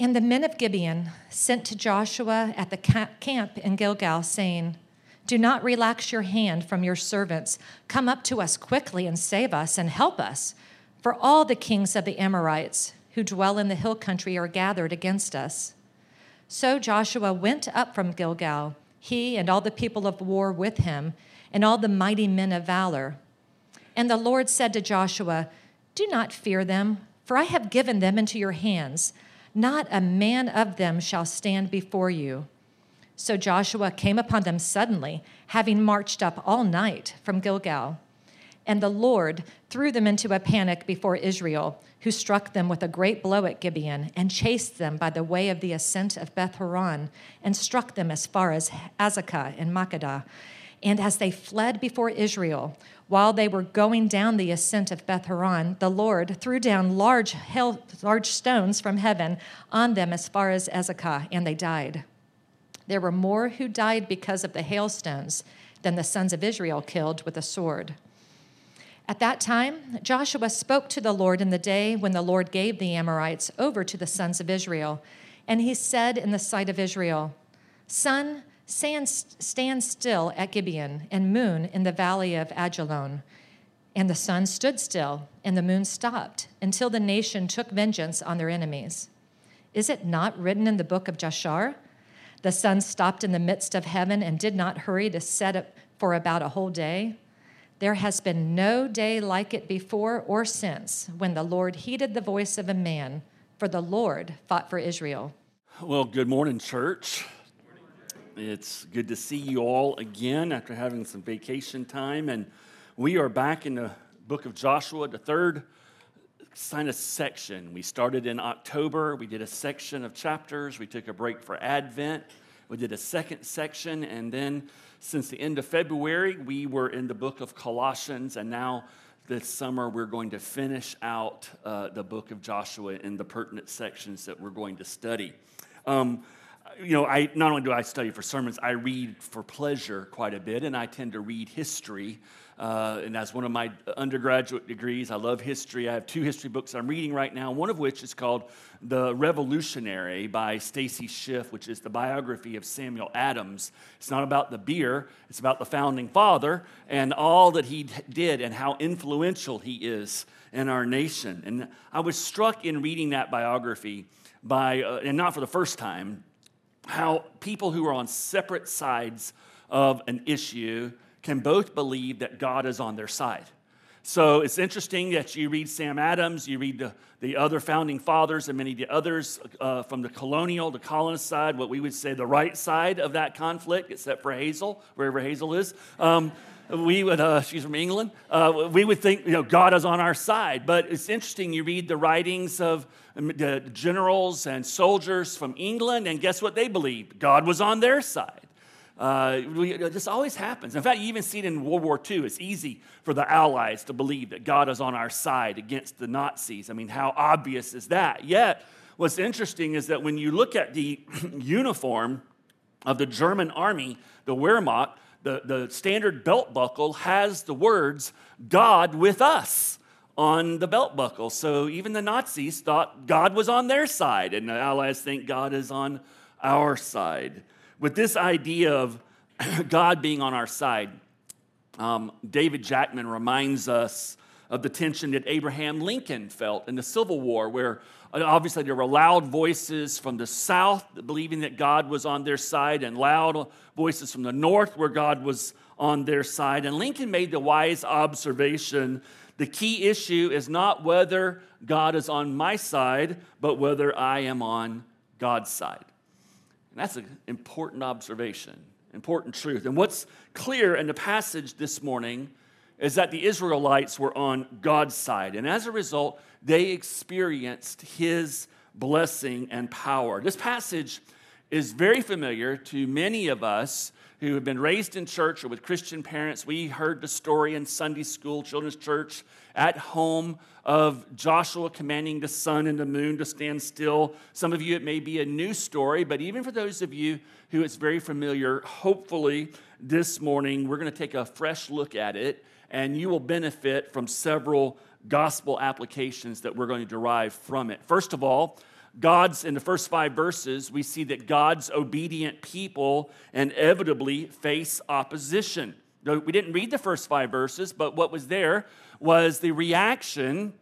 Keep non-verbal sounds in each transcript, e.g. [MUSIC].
And the men of Gibeon sent to Joshua at the camp in Gilgal, saying, Do not relax your hand from your servants. Come up to us quickly and save us and help us. For all the kings of the Amorites who dwell in the hill country are gathered against us. So Joshua went up from Gilgal, he and all the people of war with him, and all the mighty men of valor. And the Lord said to Joshua, Do not fear them, for I have given them into your hands. Not a man of them shall stand before you. So Joshua came upon them suddenly, having marched up all night from Gilgal. And the Lord threw them into a panic before Israel, who struck them with a great blow at Gibeon, and chased them by the way of the ascent of Beth Horon, and struck them as far as Azekah and Makkedah. And as they fled before Israel, while they were going down the ascent of Beth Horon, the Lord threw down large, hail, large stones from heaven on them as far as Azekah, and they died. There were more who died because of the hailstones than the sons of Israel killed with a sword. At that time, Joshua spoke to the Lord in the day when the Lord gave the Amorites over to the sons of Israel. And he said in the sight of Israel, Sun, stand, stand still at Gibeon, and moon in the valley of Ajalon. And the sun stood still, and the moon stopped, until the nation took vengeance on their enemies. Is it not written in the book of Jashar? The sun stopped in the midst of heaven and did not hurry to set up for about a whole day. There has been no day like it before or since when the Lord heeded the voice of a man, for the Lord fought for Israel. Well, good morning, church. It's good to see you all again after having some vacation time. And we are back in the book of Joshua, the third kind of section. We started in October, we did a section of chapters, we took a break for Advent, we did a second section, and then since the end of February, we were in the book of Colossians, and now this summer we're going to finish out uh, the book of Joshua in the pertinent sections that we're going to study. Um, you know, I not only do I study for sermons, I read for pleasure quite a bit, and I tend to read history uh, and that's one of my undergraduate degrees. I love history. I have two history books I'm reading right now, one of which is called The Revolutionary by Stacy Schiff, which is the biography of Samuel Adams. It's not about the beer, it's about the founding father and all that he did and how influential he is in our nation. And I was struck in reading that biography by, uh, and not for the first time, how people who are on separate sides of an issue can both believe that God is on their side. So it's interesting that you read Sam Adams, you read the, the other founding fathers, and many of the others uh, from the colonial, the colonist side, what we would say the right side of that conflict, except for Hazel, wherever Hazel is. Um, we would, uh, she's from England, uh, we would think, you know, God is on our side. But it's interesting, you read the writings of the generals and soldiers from England, and guess what they believed? God was on their side. Uh, we, this always happens. In fact, you even see it in World War II. It's easy for the Allies to believe that God is on our side against the Nazis. I mean, how obvious is that? Yet, what's interesting is that when you look at the [CLEARS THROAT] uniform of the German army, the Wehrmacht, the, the standard belt buckle has the words, God with us on the belt buckle. So even the Nazis thought God was on their side, and the Allies think God is on our side with this idea of [CLEARS THROAT] God being on our side, um, David Jackman reminds us of the tension that Abraham Lincoln felt in the Civil War, where obviously there were loud voices from the South believing that God was on their side, and loud voices from the North where God was on their side. And Lincoln made the wise observation the key issue is not whether God is on my side, but whether I am on God's side. And that's an important observation, important truth. And what's clear in the passage this morning is that the Israelites were on God's side. And as a result, they experienced his blessing and power. This passage is very familiar to many of us who have been raised in church or with Christian parents. We heard the story in Sunday school, children's church, at home of Joshua commanding the sun and the moon to stand still. Some of you, it may be a new story, but even for those of you who it's very familiar, hopefully this morning we're going to take a fresh look at it and you will benefit from several gospel applications that we're going to derive from it. First of all, God's, in the first five verses, we see that God's obedient people inevitably face opposition. We didn't read the first five verses, but what was there was the reaction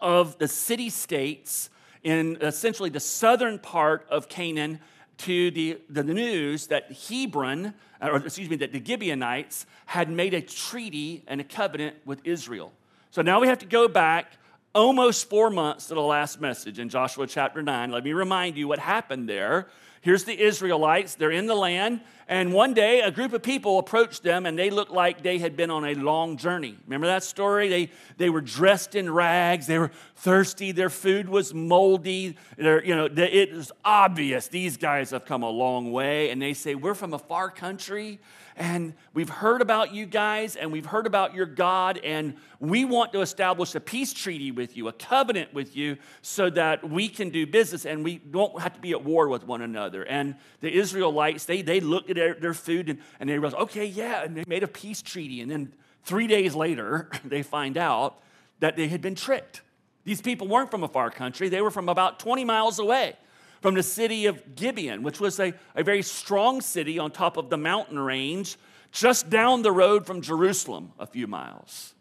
of the city states in essentially the southern part of Canaan to the, the news that Hebron, uh, or excuse me, that the Gibeonites had made a treaty and a covenant with Israel. So now we have to go back almost four months to the last message in Joshua chapter 9. Let me remind you what happened there. Here's the Israelites, they're in the land, and one day a group of people approached them and they looked like they had been on a long journey. Remember that story? They, they were dressed in rags, they were thirsty, their food was moldy. They're, you know, it was obvious these guys have come a long way, and they say, We're from a far country and we've heard about you guys and we've heard about your God, and we want to establish a peace treaty with you, a covenant with you, so that we can do business and we don't have to be at war with one another. And the Israelites, they, they looked at their, their food and, and they realized, okay, yeah, and they made a peace treaty. And then three days later, [LAUGHS] they find out that they had been tricked. These people weren't from a far country, they were from about 20 miles away from the city of Gibeon, which was a, a very strong city on top of the mountain range just down the road from Jerusalem a few miles.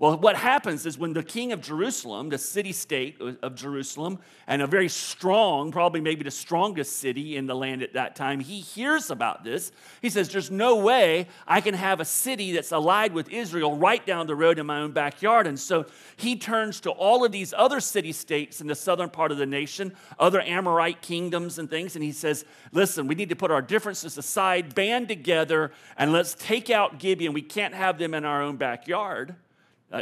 Well, what happens is when the king of Jerusalem, the city state of Jerusalem, and a very strong, probably maybe the strongest city in the land at that time, he hears about this. He says, There's no way I can have a city that's allied with Israel right down the road in my own backyard. And so he turns to all of these other city states in the southern part of the nation, other Amorite kingdoms and things, and he says, Listen, we need to put our differences aside, band together, and let's take out Gibeon. We can't have them in our own backyard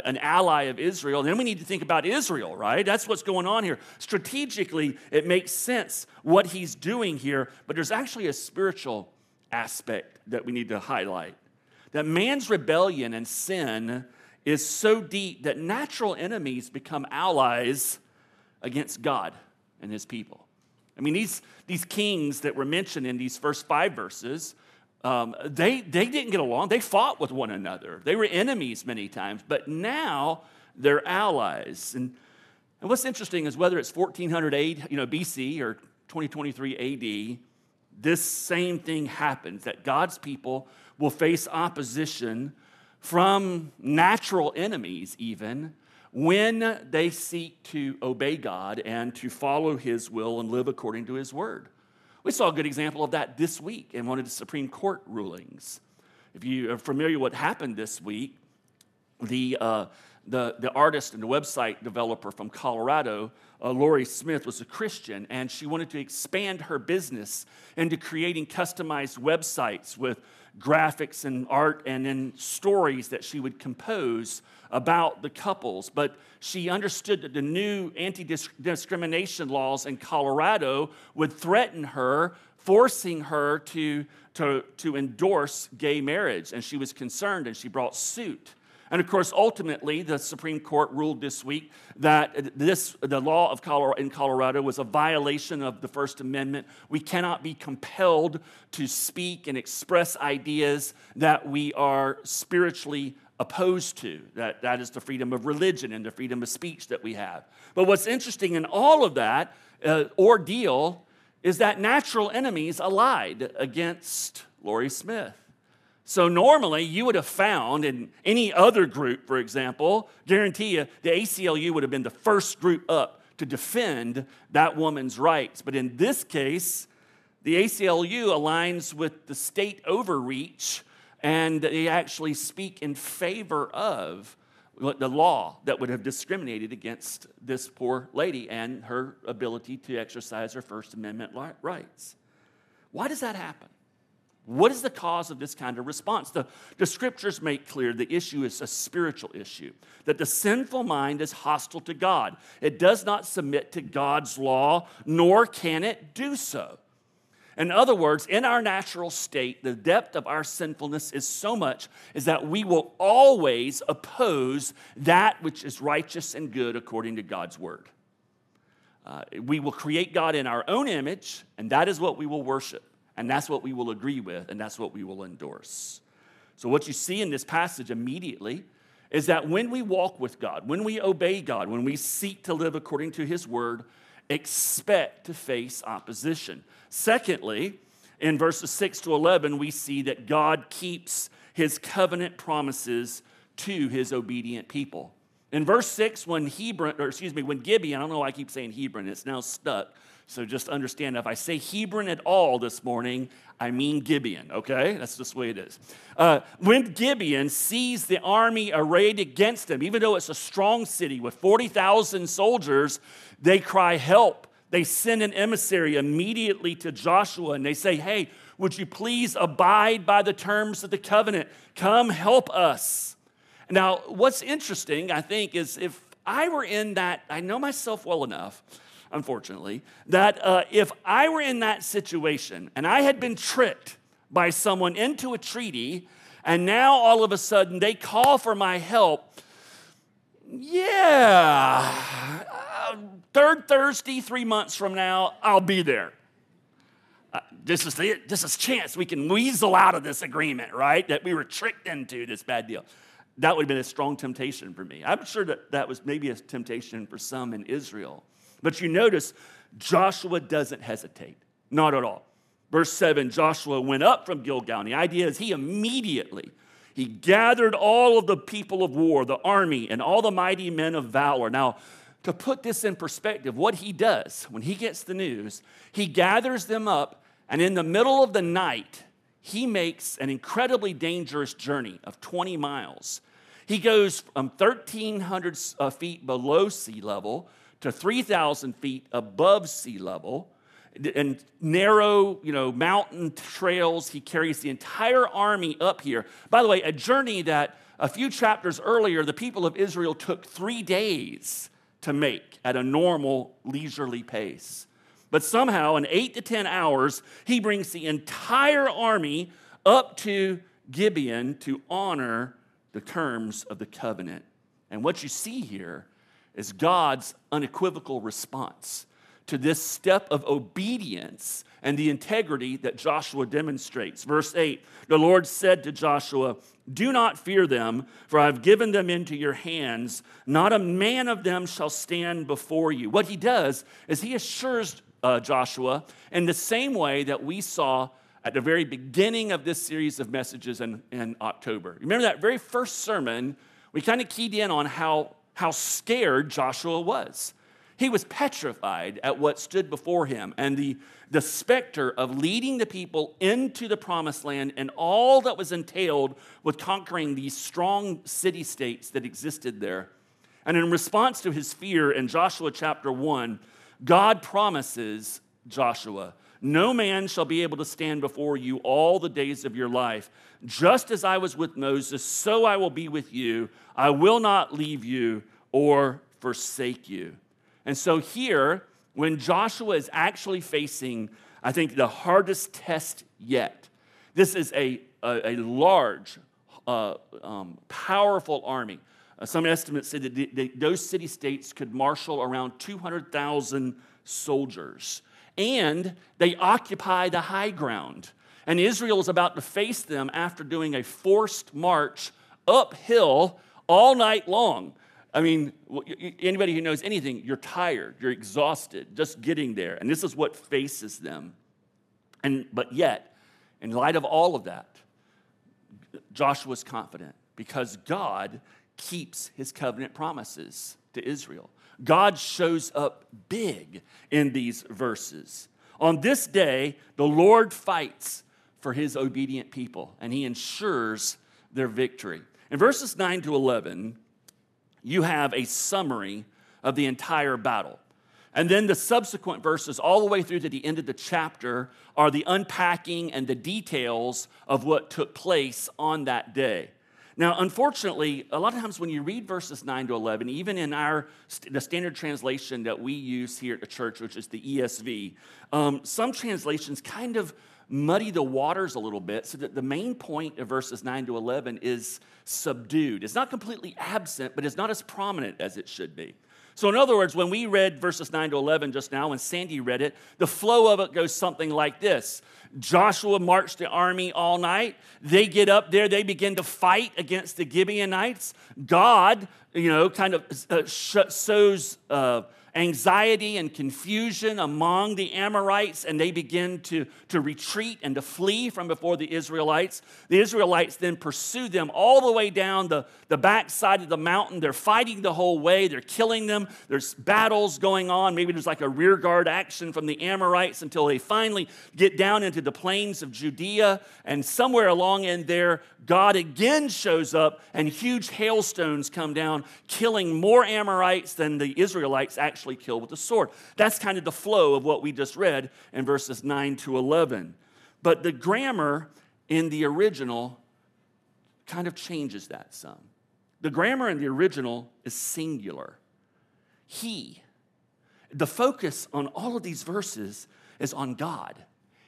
an ally of Israel. Then we need to think about Israel, right? That's what's going on here. Strategically, it makes sense what he's doing here, but there's actually a spiritual aspect that we need to highlight. That man's rebellion and sin is so deep that natural enemies become allies against God and his people. I mean, these, these kings that were mentioned in these first five verses um, they, they didn't get along. They fought with one another. They were enemies many times, but now they're allies. And, and what's interesting is whether it's 1400 AD, you know, BC or 2023 AD, this same thing happens that God's people will face opposition from natural enemies, even when they seek to obey God and to follow His will and live according to His word. We saw a good example of that this week in one of the Supreme Court rulings. If you are familiar with what happened this week, the, uh, the, the artist and the website developer from Colorado, uh, Lorie Smith, was a Christian, and she wanted to expand her business into creating customized websites with graphics and art and then stories that she would compose about the couples. But she understood that the new anti discrimination laws in Colorado would threaten her, forcing her to, to, to endorse gay marriage. And she was concerned and she brought suit. And of course, ultimately, the Supreme Court ruled this week that this, the law of Colorado, in Colorado was a violation of the First Amendment. We cannot be compelled to speak and express ideas that we are spiritually opposed to. That, that is the freedom of religion and the freedom of speech that we have. But what's interesting in all of that uh, ordeal is that natural enemies allied against Lorie Smith. So normally you would have found in any other group, for example, guarantee you the ACLU would have been the first group up to defend that woman's rights. But in this case, the ACLU aligns with the state overreach and they actually speak in favor of the law that would have discriminated against this poor lady and her ability to exercise her First Amendment rights. Why does that happen? What is the cause of this kind of response? The, the scriptures make clear the issue is a spiritual issue, that the sinful mind is hostile to God. It does not submit to God's law, nor can it do so. In other words, in our natural state, the depth of our sinfulness is so much is that we will always oppose that which is righteous and good according to God's word. Uh, we will create God in our own image, and that is what we will worship. And that's what we will agree with, and that's what we will endorse. So, what you see in this passage immediately is that when we walk with God, when we obey God, when we seek to live according to His word, expect to face opposition. Secondly, in verses 6 to 11, we see that God keeps his covenant promises to his obedient people. In verse 6, when Hebron, or excuse me, when Gibeon, I don't know why I keep saying Hebron, it's now stuck. So just understand if I say Hebron at all this morning, I mean Gibeon, okay? That's just the way it is. Uh, when Gibeon sees the army arrayed against him, even though it's a strong city with 40,000 soldiers, they cry, Help. They send an emissary immediately to Joshua and they say, Hey, would you please abide by the terms of the covenant? Come help us. Now, what's interesting, I think, is if I were in that, I know myself well enough unfortunately, that uh, if I were in that situation and I had been tricked by someone into a treaty, and now all of a sudden they call for my help, yeah, uh, third Thursday, three months from now, I'll be there. Uh, this is the, this is chance we can weasel out of this agreement, right? That we were tricked into this bad deal. That would have been a strong temptation for me. I'm sure that that was maybe a temptation for some in Israel. But you notice Joshua doesn't hesitate, not at all. Verse 7 Joshua went up from Gilgal. And the idea is he immediately he gathered all of the people of war, the army, and all the mighty men of valor. Now, to put this in perspective, what he does when he gets the news, he gathers them up, and in the middle of the night, he makes an incredibly dangerous journey of 20 miles. He goes from 1,300 uh, feet below sea level to 3,000 feet above sea level. And narrow, you know, mountain trails. He carries the entire army up here. By the way, a journey that a few chapters earlier, the people of Israel took three days to make at a normal, leisurely pace. But somehow, in eight to 10 hours, he brings the entire army up to Gibeon to honor the terms of the covenant. And what you see here is God's unequivocal response to this step of obedience and the integrity that Joshua demonstrates. Verse 8 The Lord said to Joshua, Do not fear them, for I've given them into your hands. Not a man of them shall stand before you. What he does is he assures uh, Joshua in the same way that we saw at the very beginning of this series of messages in, in October. Remember that very first sermon? We kind of keyed in on how how scared Joshua was. He was petrified at what stood before him and the, the specter of leading the people into the promised land and all that was entailed with conquering these strong city states that existed there. And in response to his fear in Joshua chapter 1, God promises Joshua, No man shall be able to stand before you all the days of your life. Just as I was with Moses, so I will be with you. I will not leave you or forsake you. And so here, when Joshua is actually facing, I think, the hardest test yet, this is a, a, a large, uh, um, powerful army. Uh, some estimates say that the, the, those city states could marshal around 200,000 soldiers. And they occupy the high ground. And Israel is about to face them after doing a forced march uphill all night long. I mean, anybody who knows anything, you're tired, you're exhausted just getting there. And this is what faces them. And but yet, in light of all of that, Joshua's confident because God keeps his covenant promises to Israel. God shows up big in these verses. On this day, the Lord fights for his obedient people and he ensures their victory. In verses 9 to 11, you have a summary of the entire battle. And then the subsequent verses, all the way through to the end of the chapter, are the unpacking and the details of what took place on that day. Now, unfortunately, a lot of times when you read verses 9 to 11, even in our the standard translation that we use here at the church, which is the ESV, um, some translations kind of muddy the waters a little bit so that the main point of verses 9 to 11 is subdued. It's not completely absent, but it's not as prominent as it should be. So, in other words, when we read verses 9 to 11 just now, when Sandy read it, the flow of it goes something like this Joshua marched the army all night. They get up there, they begin to fight against the Gibeonites. God, you know, kind of uh, sows uh, anxiety and confusion among the Amorites, and they begin to, to retreat and to flee from before the Israelites. The Israelites then pursue them all the way down the, the backside of the mountain. They're fighting the whole way, they're killing them. There's battles going on. Maybe there's like a rear guard action from the Amorites until they finally get down into the plains of Judea. And somewhere along in there, God again shows up, and huge hailstones come down, killing more Amorites than the Israelites actually killed with the sword. That's kind of the flow of what we just read in verses 9 to 11. But the grammar in the original kind of changes that some. The grammar in the original is singular. He. The focus on all of these verses is on God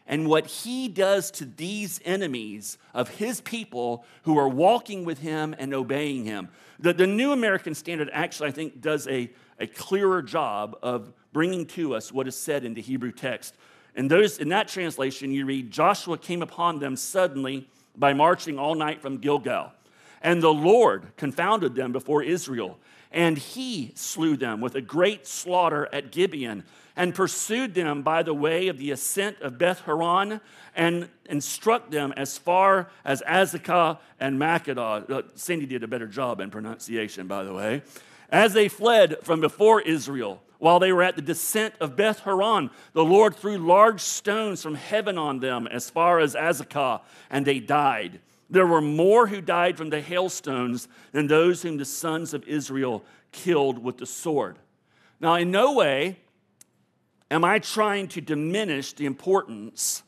and what he does to these enemies of his people who are walking with him and obeying him. The, the New American Standard actually, I think, does a, a clearer job of bringing to us what is said in the Hebrew text. And those, in that translation, you read Joshua came upon them suddenly by marching all night from Gilgal. And the Lord confounded them before Israel, and he slew them with a great slaughter at Gibeon and pursued them by the way of the ascent of Beth Horon and, and struck them as far as Azekah and Makkedah. Uh, Cindy did a better job in pronunciation, by the way. As they fled from before Israel, while they were at the descent of Beth Horon, the Lord threw large stones from heaven on them as far as Azekah, and they died. There were more who died from the hailstones than those whom the sons of Israel killed with the sword. Now, in no way Am I trying to diminish the importance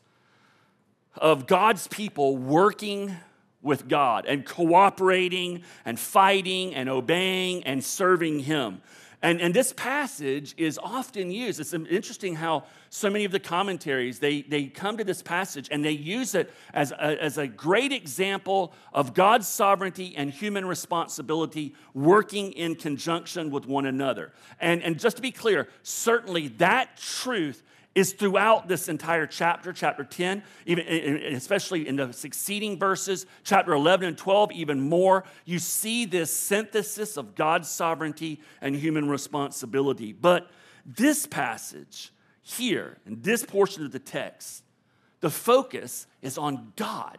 of God's people working with God and cooperating and fighting and obeying and serving Him? And, and this passage is often used. It's interesting how so many of the commentaries, they, they come to this passage and they use it as a, as a great example of God's sovereignty and human responsibility working in conjunction with one another. And, and just to be clear, certainly that truth is throughout this entire chapter, chapter 10, even especially in the succeeding verses, chapter 11 and 12, even more. You see this synthesis of God's sovereignty and human responsibility. But this passage here, in this portion of the text, the focus is on God,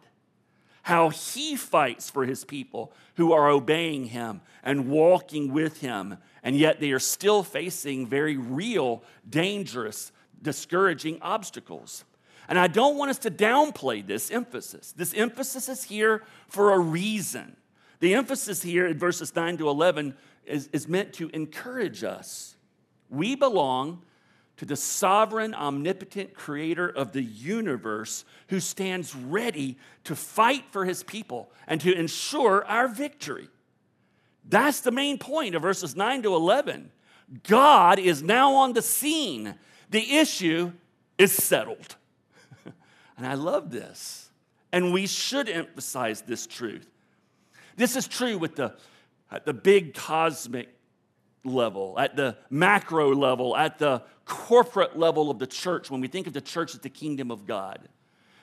how He fights for His people who are obeying Him and walking with Him, and yet they are still facing very real, dangerous, discouraging obstacles. And I don't want us to downplay this emphasis. This emphasis is here for a reason. The emphasis here in verses 9 to 11 is, is meant to encourage us. We belong to the sovereign, omnipotent creator of the universe who stands ready to fight for his people and to ensure our victory. That's the main point of verses 9 to 11. God is now on the scene the issue is settled. [LAUGHS] and I love this. And we should emphasize this truth. This is true with the, at the big cosmic level, at the macro level, at the corporate level of the church, when we think of the church as the kingdom of God.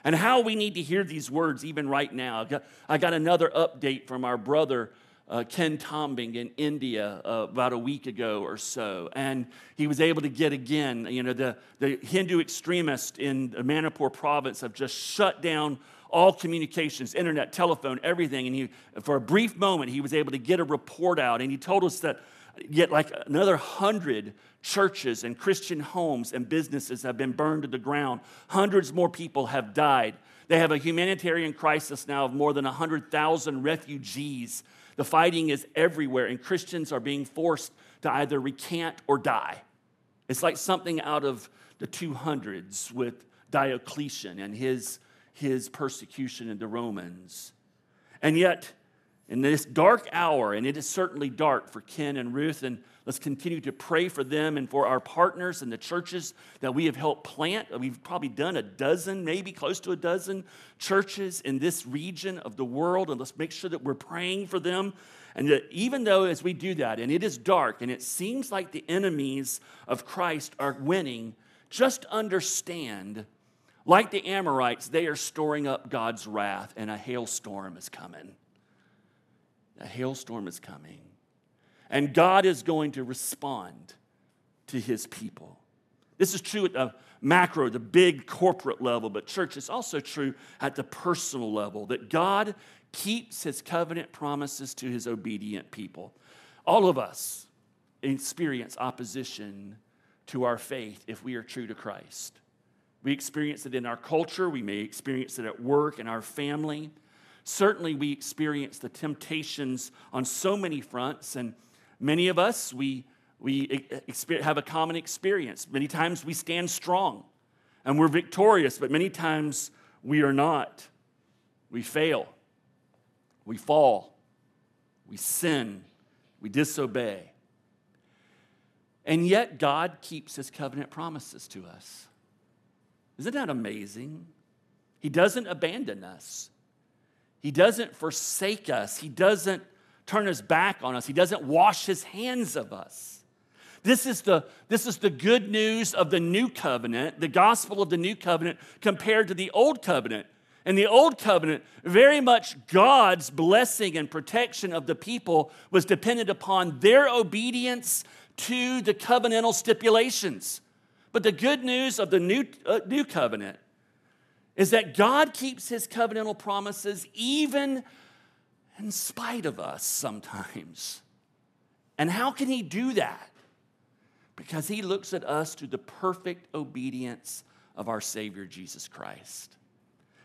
And how we need to hear these words even right now. I got, I got another update from our brother uh, Ken Tombing in India uh, about a week ago or so. And he was able to get again, you know, the, the Hindu extremists in Manipur province have just shut down all communications, internet, telephone, everything. And he, for a brief moment, he was able to get a report out. And he told us that yet like another hundred churches and Christian homes and businesses have been burned to the ground. Hundreds more people have died. They have a humanitarian crisis now of more than 100,000 refugees the fighting is everywhere, and Christians are being forced to either recant or die. It's like something out of the 200s with Diocletian and his, his persecution of the Romans. And yet, in this dark hour, and it is certainly dark for Ken and Ruth, and let's continue to pray for them and for our partners and the churches that we have helped plant. We've probably done a dozen, maybe close to a dozen churches in this region of the world, and let's make sure that we're praying for them. And that even though, as we do that, and it is dark, and it seems like the enemies of Christ are winning, just understand like the Amorites, they are storing up God's wrath, and a hailstorm is coming. A hailstorm is coming. And God is going to respond to his people. This is true at the macro, the big corporate level, but church, it's also true at the personal level that God keeps his covenant promises to his obedient people. All of us experience opposition to our faith if we are true to Christ. We experience it in our culture, we may experience it at work, in our family. Certainly, we experience the temptations on so many fronts, and many of us, we, we have a common experience. Many times we stand strong and we're victorious, but many times we are not. We fail, we fall, we sin, we disobey. And yet, God keeps his covenant promises to us. Isn't that amazing? He doesn't abandon us. He doesn't forsake us. He doesn't turn his back on us. He doesn't wash his hands of us. This is, the, this is the good news of the new covenant, the gospel of the new covenant compared to the old covenant. In the old covenant, very much God's blessing and protection of the people was dependent upon their obedience to the covenantal stipulations. But the good news of the new, uh, new covenant is that God keeps his covenantal promises even in spite of us sometimes. And how can he do that? Because he looks at us through the perfect obedience of our Savior Jesus Christ.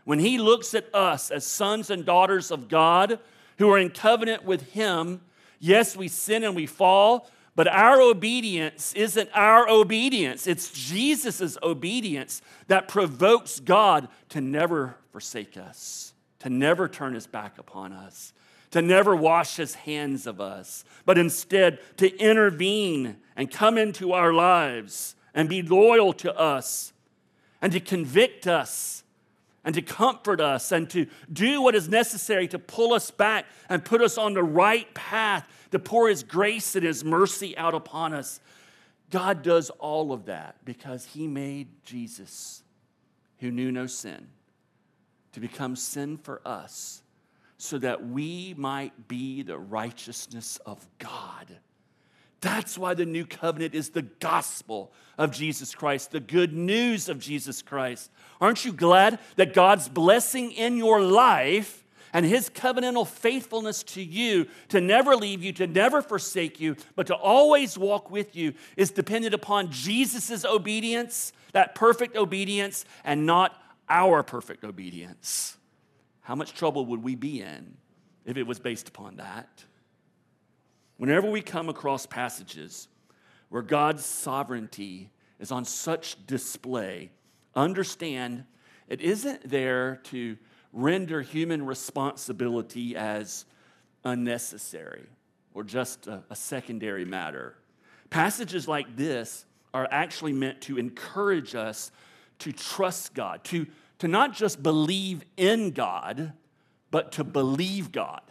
When he looks at us as sons and daughters of God who are in covenant with him, yes, we sin and we fall, but our obedience isn't our obedience, it's Jesus' obedience that provokes God to never forsake us, to never turn his back upon us, to never wash his hands of us, but instead to intervene and come into our lives and be loyal to us and to convict us and to comfort us and to do what is necessary to pull us back and put us on the right path to pour His grace and His mercy out upon us. God does all of that because He made Jesus, who knew no sin, to become sin for us so that we might be the righteousness of God. That's why the new covenant is the gospel of Jesus Christ, the good news of Jesus Christ. Aren't you glad that God's blessing in your life and his covenantal faithfulness to you to never leave you, to never forsake you, but to always walk with you is dependent upon Jesus' obedience, that perfect obedience, and not our perfect obedience. How much trouble would we be in if it was based upon that? Whenever we come across passages where God's sovereignty is on such display, understand it isn't there to render human responsibility as unnecessary or just a, a secondary matter. Passages like this are actually meant to encourage us to trust God, to, to not just believe in God, but to believe God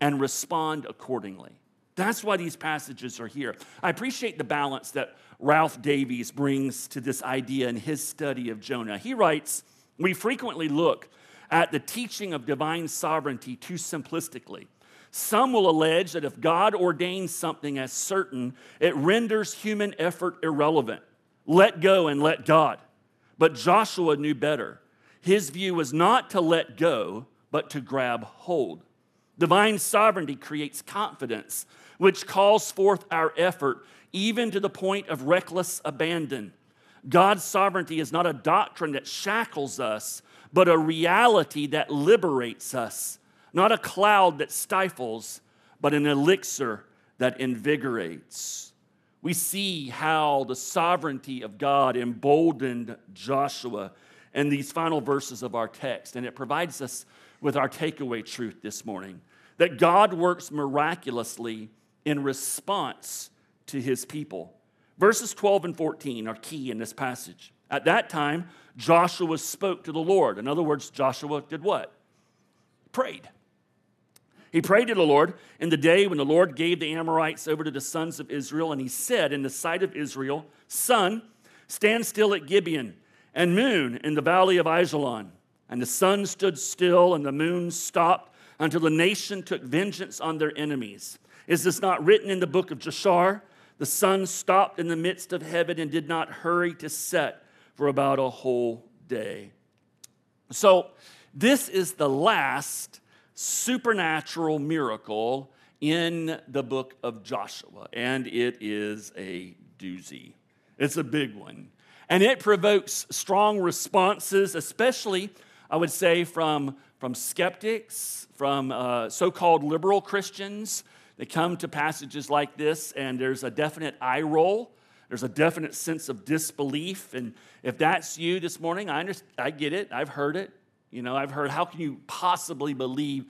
and respond accordingly. That's why these passages are here. I appreciate the balance that Ralph Davis brings to this idea in his study of Jonah. He writes, We frequently look at the teaching of divine sovereignty too simplistically. Some will allege that if God ordains something as certain, it renders human effort irrelevant. Let go and let God. But Joshua knew better. His view was not to let go, but to grab hold. Divine sovereignty creates confidence, which calls forth our effort, even to the point of reckless abandon. God's sovereignty is not a doctrine that shackles us, but a reality that liberates us, not a cloud that stifles, but an elixir that invigorates. We see how the sovereignty of God emboldened Joshua in these final verses of our text, and it provides us with our takeaway truth this morning that God works miraculously in response to his people. Verses 12 and 14 are key in this passage. At that time, Joshua spoke to the Lord. In other words, Joshua did what? Prayed. He prayed to the Lord in the day when the Lord gave the Amorites over to the sons of Israel, and he said in the sight of Israel, Sun, stand still at Gibeon, and moon in the valley of Ajalon. And the sun stood still, and the moon stopped until the nation took vengeance on their enemies. Is this not written in the book of Jashar? The sun stopped in the midst of heaven and did not hurry to set for about a whole day. So, this is the last supernatural miracle in the book of Joshua, and it is a doozy. It's a big one. And it provokes strong responses, especially, I would say, from, from skeptics, from uh, so called liberal Christians. They come to passages like this, and there's a definite eye roll. There's a definite sense of disbelief. And if that's you this morning, I, understand, I get it. I've heard it. You know, I've heard, how can you possibly believe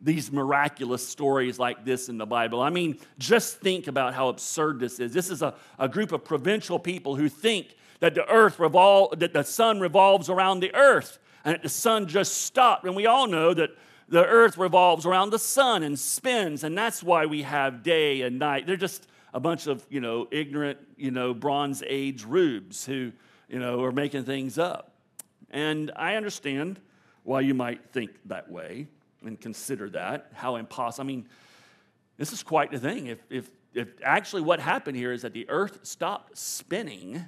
these miraculous stories like this in the Bible. I mean, just think about how absurd this is. This is a, a group of provincial people who think that the earth revol- that the sun revolves around the earth and that the sun just stopped. And we all know that the earth revolves around the sun and spins, and that's why we have day and night. They're just a bunch of, you know, ignorant, you know, Bronze Age rubes who, you know, are making things up. And I understand why you might think that way and consider that, how impossible. I mean, this is quite the thing. If, if, if actually what happened here is that the earth stopped spinning,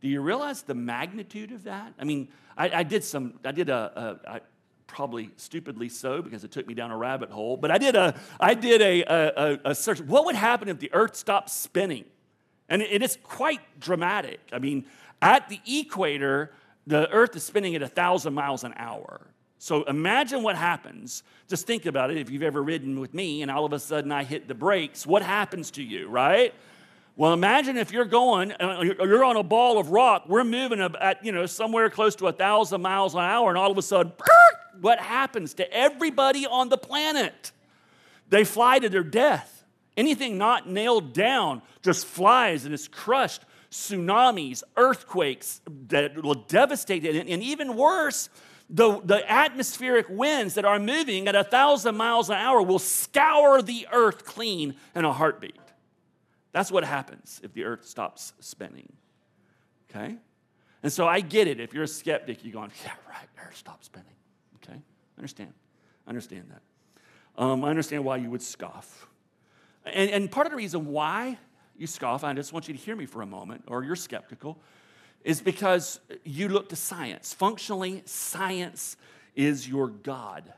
do you realize the magnitude of that? I mean, I, I did some, I did a, a I, probably stupidly so because it took me down a rabbit hole, but I did a, I did a, a, a search. What would happen if the earth stopped spinning? And it is quite dramatic. I mean, at the equator, the earth is spinning at a thousand miles an hour. So imagine what happens. Just think about it. If you've ever ridden with me and all of a sudden I hit the brakes, what happens to you, right? Well, imagine if you're going, uh, you're on a ball of rock, we're moving at, you know, somewhere close to a thousand miles an hour, and all of a sudden, [LAUGHS] what happens to everybody on the planet? They fly to their death. Anything not nailed down just flies and is crushed. Tsunamis, earthquakes that will devastate it, and even worse, the, the atmospheric winds that are moving at a thousand miles an hour will scour the earth clean in a heartbeat. That's what happens if the earth stops spinning. Okay? And so I get it. If you're a skeptic, you're going, yeah, right, earth stops spinning. Okay? Understand. Understand that. Um, I understand why you would scoff. And, and part of the reason why you scoff, I just want you to hear me for a moment, or you're skeptical, is because you look to science. Functionally, science is your God.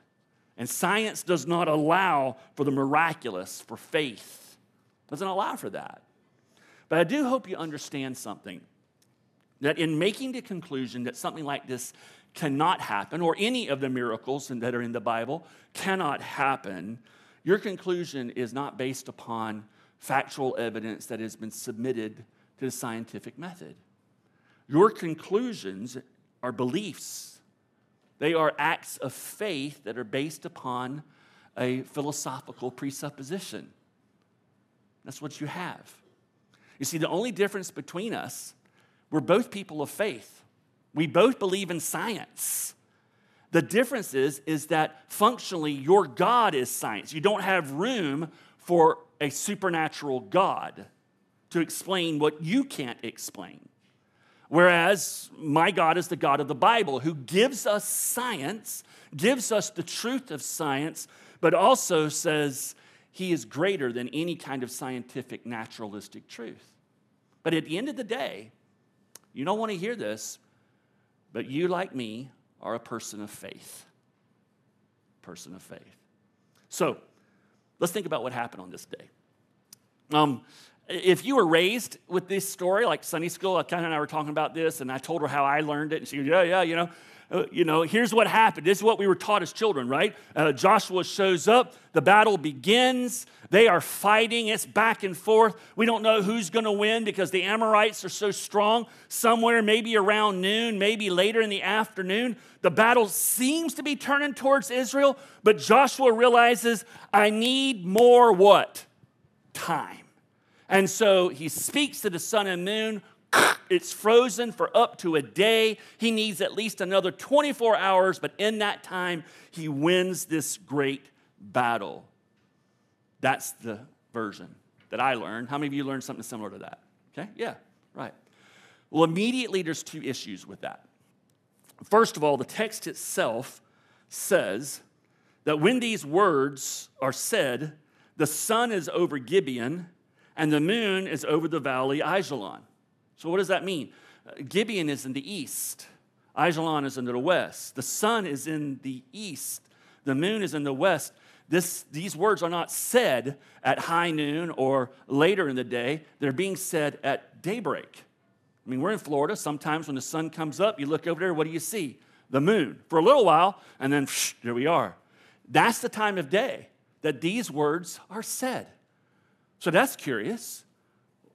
And science does not allow for the miraculous, for faith. Doesn't allow for that. But I do hope you understand something that in making the conclusion that something like this cannot happen, or any of the miracles that are in the Bible cannot happen, your conclusion is not based upon factual evidence that has been submitted to the scientific method. Your conclusions are beliefs, they are acts of faith that are based upon a philosophical presupposition. That's what you have. You see, the only difference between us, we're both people of faith. We both believe in science. The difference is, is that functionally your God is science. You don't have room for a supernatural God to explain what you can't explain. Whereas my God is the God of the Bible who gives us science, gives us the truth of science, but also says he is greater than any kind of scientific naturalistic truth. But at the end of the day, you don't want to hear this, but you, like me, are a person of faith. Person of faith. So let's think about what happened on this day. Um, if you were raised with this story, like Sunday school, Ken and I were talking about this, and I told her how I learned it, and she goes, "Yeah, yeah, you know, uh, you know, here's what happened. This is what we were taught as children, right? Uh, Joshua shows up, the battle begins. They are fighting. It's back and forth. We don't know who's going to win because the Amorites are so strong. Somewhere, maybe around noon, maybe later in the afternoon, the battle seems to be turning towards Israel, but Joshua realizes, I need more what? Time. And so he speaks to the sun and moon. It's frozen for up to a day. He needs at least another 24 hours, but in that time, he wins this great battle. That's the version that I learned. How many of you learned something similar to that? Okay, yeah, right. Well, immediately there's two issues with that. First of all, the text itself says that when these words are said, the sun is over Gibeon and the moon is over the valley Ajalon. So, what does that mean? Uh, Gibeon is in the east, Ajalon is in the west. The sun is in the east, the moon is in the west. This, these words are not said at high noon or later in the day, they're being said at daybreak. I mean, we're in Florida. Sometimes when the sun comes up, you look over there, what do you see? The moon for a little while, and then psh, there we are. That's the time of day that these words are said. So that's curious.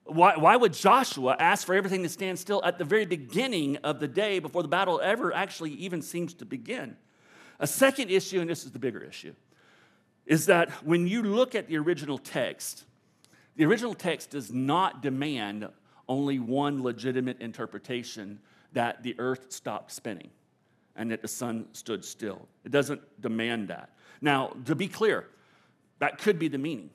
Why, why would Joshua ask for everything to stand still at the very beginning of the day before the battle ever actually even seems to begin? A second issue, and this is the bigger issue, is that when you look at the original text, the original text does not demand only one legitimate interpretation that the earth stopped spinning and that the sun stood still. It doesn't demand that. Now, to be clear, that could be the meaning,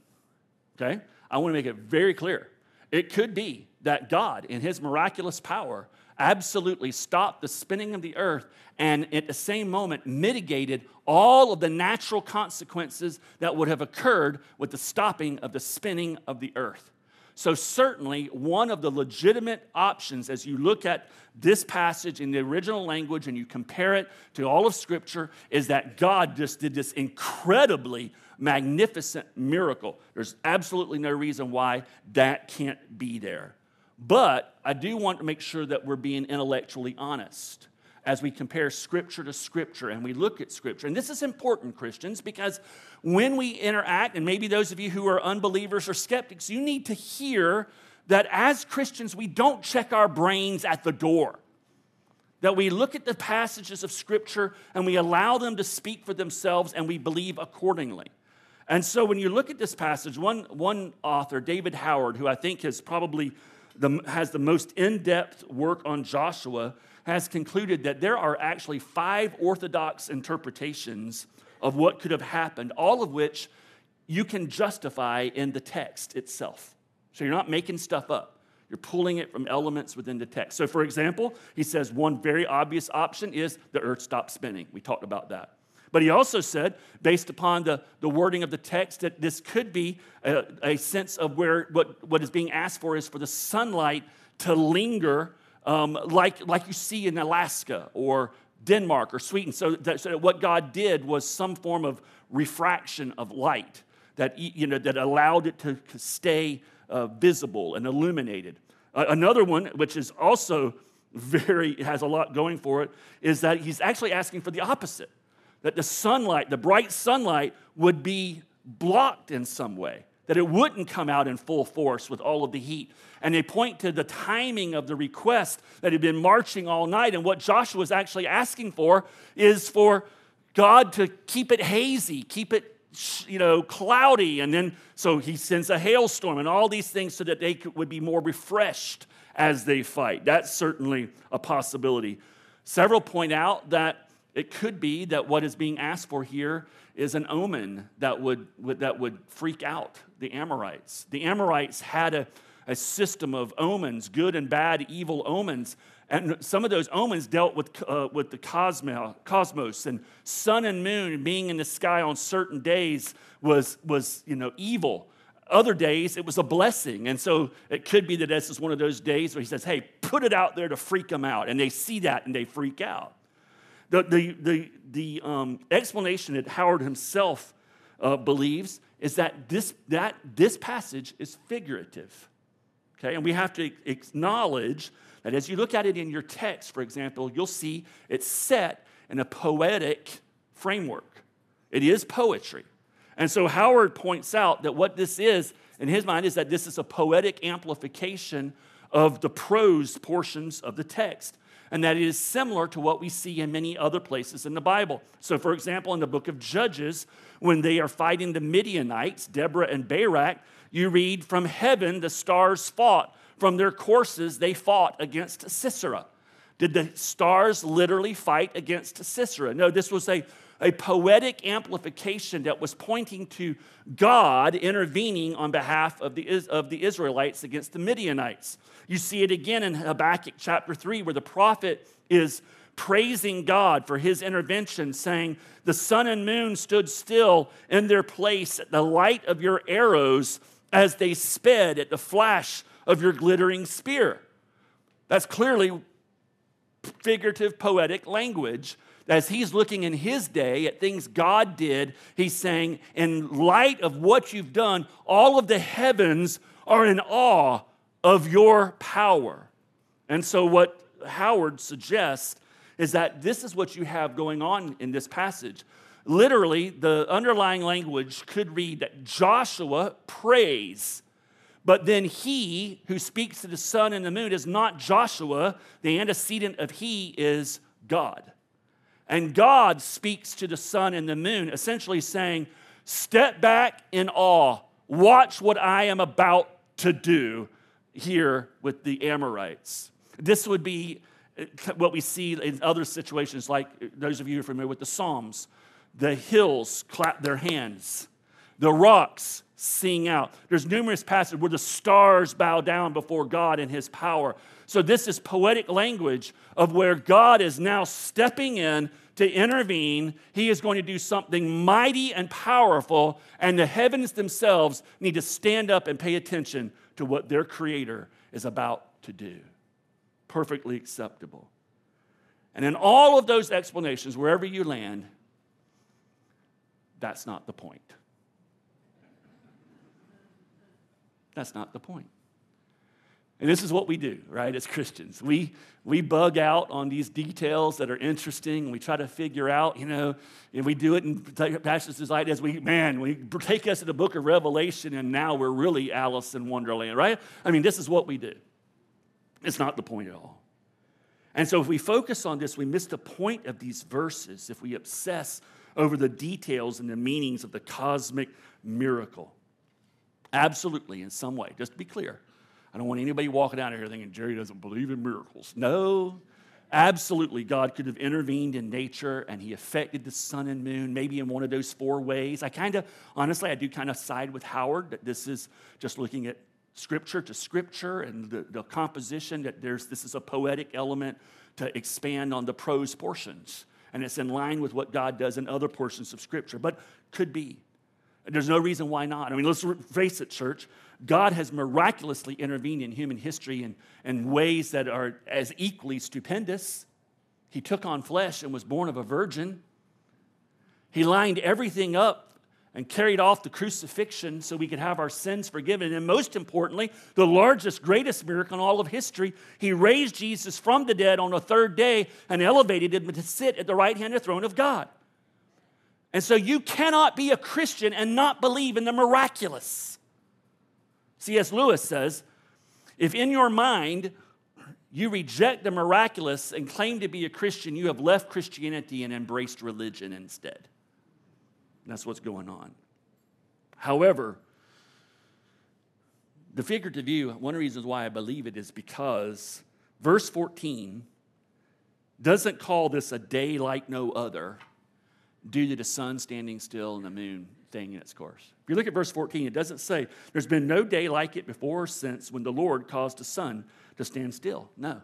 okay? I want to make it very clear. It could be that God, in his miraculous power, absolutely stopped the spinning of the earth and at the same moment mitigated all of the natural consequences that would have occurred with the stopping of the spinning of the earth. So, certainly, one of the legitimate options as you look at this passage in the original language and you compare it to all of Scripture is that God just did this incredibly magnificent miracle. There's absolutely no reason why that can't be there. But I do want to make sure that we're being intellectually honest as we compare scripture to scripture and we look at scripture. And this is important, Christians, because when we interact, and maybe those of you who are unbelievers or skeptics, you need to hear that as Christians, we don't check our brains at the door. That we look at the passages of scripture and we allow them to speak for themselves and we believe accordingly. And so when you look at this passage, one, one author, David Howard, who I think has probably the, has the most in-depth work on Joshua, has concluded that there are actually five orthodox interpretations of what could have happened, all of which you can justify in the text itself. So you're not making stuff up. You're pulling it from elements within the text. So, for example, he says one very obvious option is the earth stopped spinning. We talked about that. But he also said, based upon the, the wording of the text, that this could be a, a sense of where what, what is being asked for is for the sunlight to linger um, like, like you see in Alaska or Denmark or Sweden. So that, so that what God did was some form of refraction of light that, you know, that allowed it to stay uh, visible and illuminated. Uh, another one, which is also [LAUGHS] very, has a lot going for it, is that he's actually asking for the opposite that the sunlight, the bright sunlight, would be blocked in some way, that it wouldn't come out in full force with all of the heat. And they point to the timing of the request that had been marching all night. And what Joshua was actually asking for is for God to keep it hazy, keep it you know cloudy and then so he sends a hailstorm and all these things so that they could, would be more refreshed as they fight that's certainly a possibility several point out that it could be that what is being asked for here is an omen that would, that would freak out the Amorites. The Amorites had a, a system of omens, good and bad, evil omens. And some of those omens dealt with, uh, with the cosmos and sun and moon being in the sky on certain days was, was you know, evil. Other days, it was a blessing. And so it could be that this is one of those days where he says, hey, put it out there to freak them out. And they see that and they freak out. The, the, the, the um, explanation that Howard himself uh, believes is that this, that this passage is figurative. Okay, and we have to acknowledge that as you look at it in your text, for example, you'll see it's set in a poetic framework. It is poetry. And so Howard points out that what this is, in his mind, is that this is a poetic amplification of the prose portions of the text and that it is similar to what we see in many other places in the Bible. So, for example, in the book of Judges, when they are fighting the Midianites, Deborah and Barak, you read, From heaven the stars fought, from their courses they fought against Sisera. Did the stars literally fight against Sisera? No, this was a, a poetic amplification that was pointing to God intervening on behalf of the, of the Israelites against the Midianites. You see it again in Habakkuk chapter 3, where the prophet is praising God for his intervention, saying, The sun and moon stood still in their place. at The light of your arrows as they sped at the flash of your glittering spear. That's clearly figurative, poetic language. As he's looking in his day at things God did, he's saying, in light of what you've done, all of the heavens are in awe of your power. And so, what Howard suggests is that this is what you have going on in this passage. Literally, the underlying language could read that Joshua prays, but then he who speaks to the sun and the moon is not Joshua. The antecedent of he is God. And God speaks to the sun and the moon, essentially saying, Step back in awe, watch what I am about to do here with the Amorites. This would be uh, what we see in other situations, like uh, those of you who are familiar with the Psalms. The hills clap their hands, the rocks sing out. There's numerous passages where the stars bow down before God and his power. So, this is poetic language of where God is now stepping in to intervene. He is going to do something mighty and powerful, and the heavens themselves need to stand up and pay attention to what their Creator is about to do. Perfectly acceptable. And in all of those explanations, wherever you land, that's not the point. That's not the point. And this is what we do, right, as Christians. We, we bug out on these details that are interesting. We try to figure out, you know, and we do it in passages like as we, man, we take us to the book of Revelation and now we're really Alice in Wonderland, right? I mean, this is what we do. It's not the point at all. And so if we focus on this, we miss the point of these verses if we obsess over the details and the meanings of the cosmic miracle. Absolutely, in some way, just to be clear. I don't want anybody walking out of here thinking Jerry doesn't believe in miracles. No, absolutely, God could have intervened in nature and he affected the sun and moon, maybe in one of those four ways. I kind of, honestly, I do kind of side with Howard that this is just looking at scripture to scripture and the, the composition, that there's this is a poetic element to expand on the prose portions. And it's in line with what God does in other portions of scripture, but could be. There's no reason why not. I mean, let's face it, church. God has miraculously intervened in human history in, in ways that are as equally stupendous. He took on flesh and was born of a virgin. He lined everything up and carried off the crucifixion so we could have our sins forgiven. And most importantly, the largest, greatest miracle in all of history, he raised Jesus from the dead on the third day and elevated him to sit at the right hand of the throne of God. And so you cannot be a Christian and not believe in the miraculous. C.S. Lewis says if in your mind you reject the miraculous and claim to be a Christian, you have left Christianity and embraced religion instead. That's what's going on. However, the figurative view, one of the reasons why I believe it is because verse 14 doesn't call this a day like no other due to the sun standing still and the moon staying in its course. If you look at verse 14, it doesn't say, There's been no day like it before or since when the Lord caused the sun to stand still. No.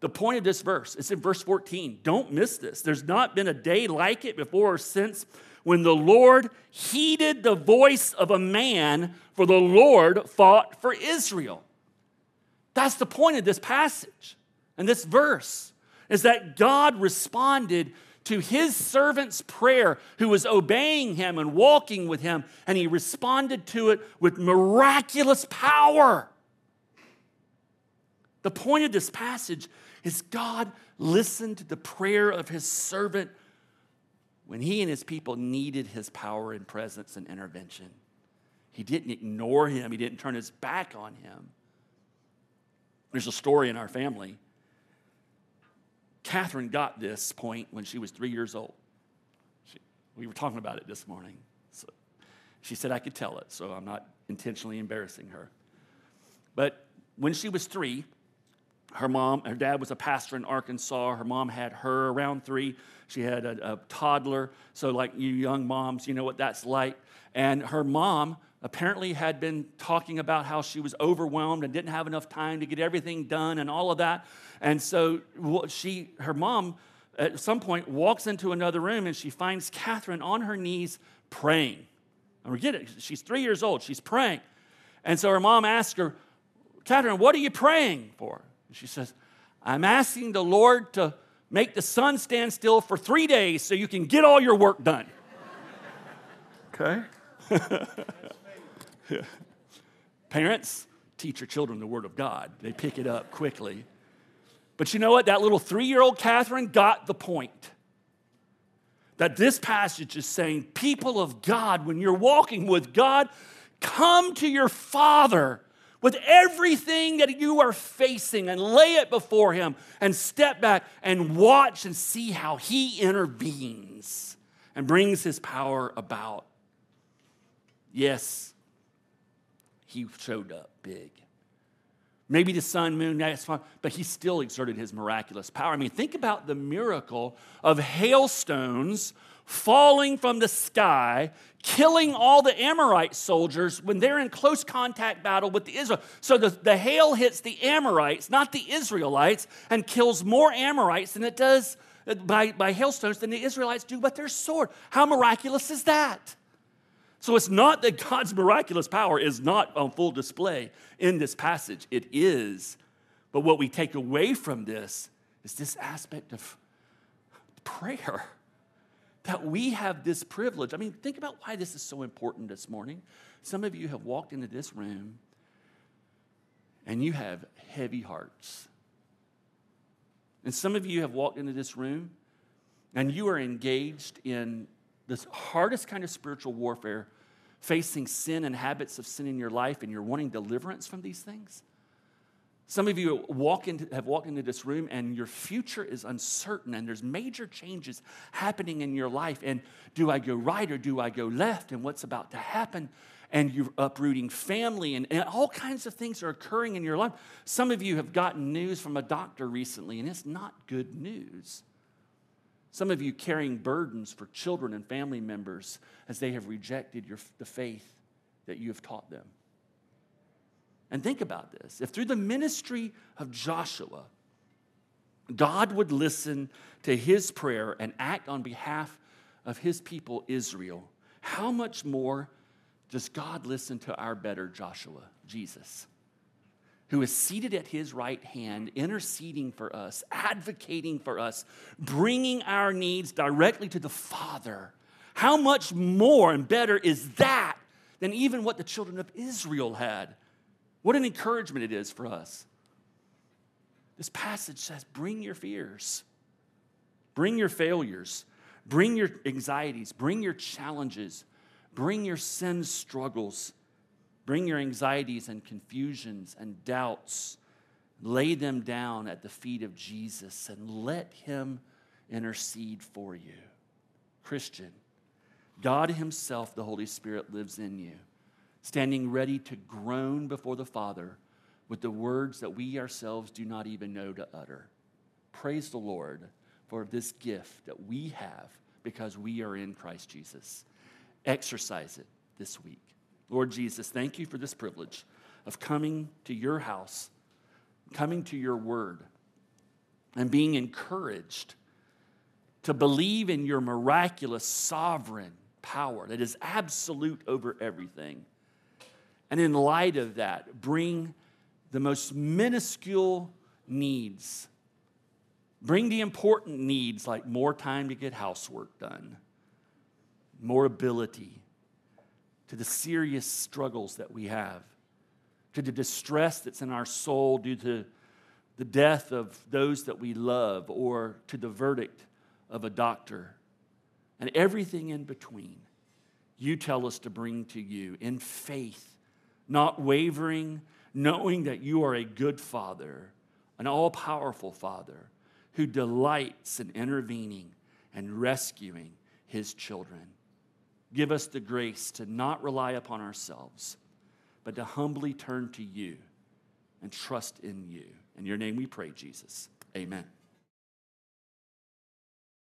The point of this verse, it's in verse 14. Don't miss this. There's not been a day like it before or since when the Lord heeded the voice of a man, for the Lord fought for Israel. That's the point of this passage and this verse is that God responded to his servant's prayer who was obeying him and walking with him, and he responded to it with miraculous power. The point of this passage is God listened to the prayer of his servant when he and his people needed his power and presence and intervention. He didn't ignore him, he didn't turn his back on him. There's a story in our family Catherine got this point when she was three years old. She, we were talking about it this morning. So she said I could tell it, so I'm not intentionally embarrassing her. But when she was three, her mom, her dad was a pastor in Arkansas. Her mom had her around three. She had a, a toddler. So, like you young moms, you know what that's like. And her mom apparently had been talking about how she was overwhelmed and didn't have enough time to get everything done and all of that. And so she, her mom, at some point walks into another room and she finds Catherine on her knees praying. And we get it. She's three years old. She's praying. And so her mom asked her, Catherine, what are you praying for? And she says, I'm asking the Lord to make the sun stand still for three days so you can get all your work done. okay? [LAUGHS] [LAUGHS] Parents, teach your children the Word of God, they pick it up quickly. But you know what? That little three year old Catherine got the point. That this passage is saying, people of God, when you're walking with God, come to your Father with everything that you are facing and lay it before Him and step back and watch and see how He intervenes and brings His power about. Yes, He showed up big. Maybe the sun, moon, that's fine, but he still exerted his miraculous power. I mean, think about the miracle of hailstones falling from the sky, killing all the Amorite soldiers when they're in close contact battle with the Israel. So the, the hail hits the Amorites, not the Israelites, and kills more Amorites than it does uh, by, by hailstones than the Israelites do with their sword. How miraculous is that? So it's not that God's miraculous power is not on full display in this passage. It is. But what we take away from this is this aspect of prayer. That we have this privilege. I mean, think about why this is so important this morning. Some of you have walked into this room and you have heavy hearts. And some of you have walked into this room and you are engaged in this hardest kind of spiritual warfare, facing sin and habits of sin in your life, and you're wanting deliverance from these things. Some of you walk into, have walked into this room and your future is uncertain and there's major changes happening in your life. And do I go right or do I go left? And what's about to happen? And you're uprooting family and, and all kinds of things are occurring in your life. Some of you have gotten news from a doctor recently and it's not good news. Some of you carrying burdens for children and family members as they have rejected your, the faith that you have taught them. And think about this if through the ministry of Joshua, God would listen to his prayer and act on behalf of his people, Israel, how much more does God listen to our better Joshua, Jesus? Who is seated at his right hand, interceding for us, advocating for us, bringing our needs directly to the Father. How much more and better is that than even what the children of Israel had? What an encouragement it is for us. This passage says bring your fears, bring your failures, bring your anxieties, bring your challenges, bring your sin struggles Bring your anxieties and confusions and doubts, lay them down at the feet of Jesus and let Him intercede for you. Christian, God Himself, the Holy Spirit, lives in you, standing ready to groan before the Father with the words that we ourselves do not even know to utter. Praise the Lord for this gift that we have because we are in Christ Jesus. Exercise it this week. Lord Jesus, thank you for this privilege of coming to your house, coming to your word, and being encouraged to believe in your miraculous sovereign power that is absolute over everything. And in light of that, bring the most minuscule needs. Bring the important needs like more time to get housework done, more ability, to the serious struggles that we have, to the distress that's in our soul due to the death of those that we love, or to the verdict of a doctor, and everything in between. You tell us to bring to you in faith, not wavering, knowing that you are a good father, an all powerful father who delights in intervening and rescuing his children. Give us the grace to not rely upon ourselves, but to humbly turn to you and trust in you. In your name we pray, Jesus. Amen.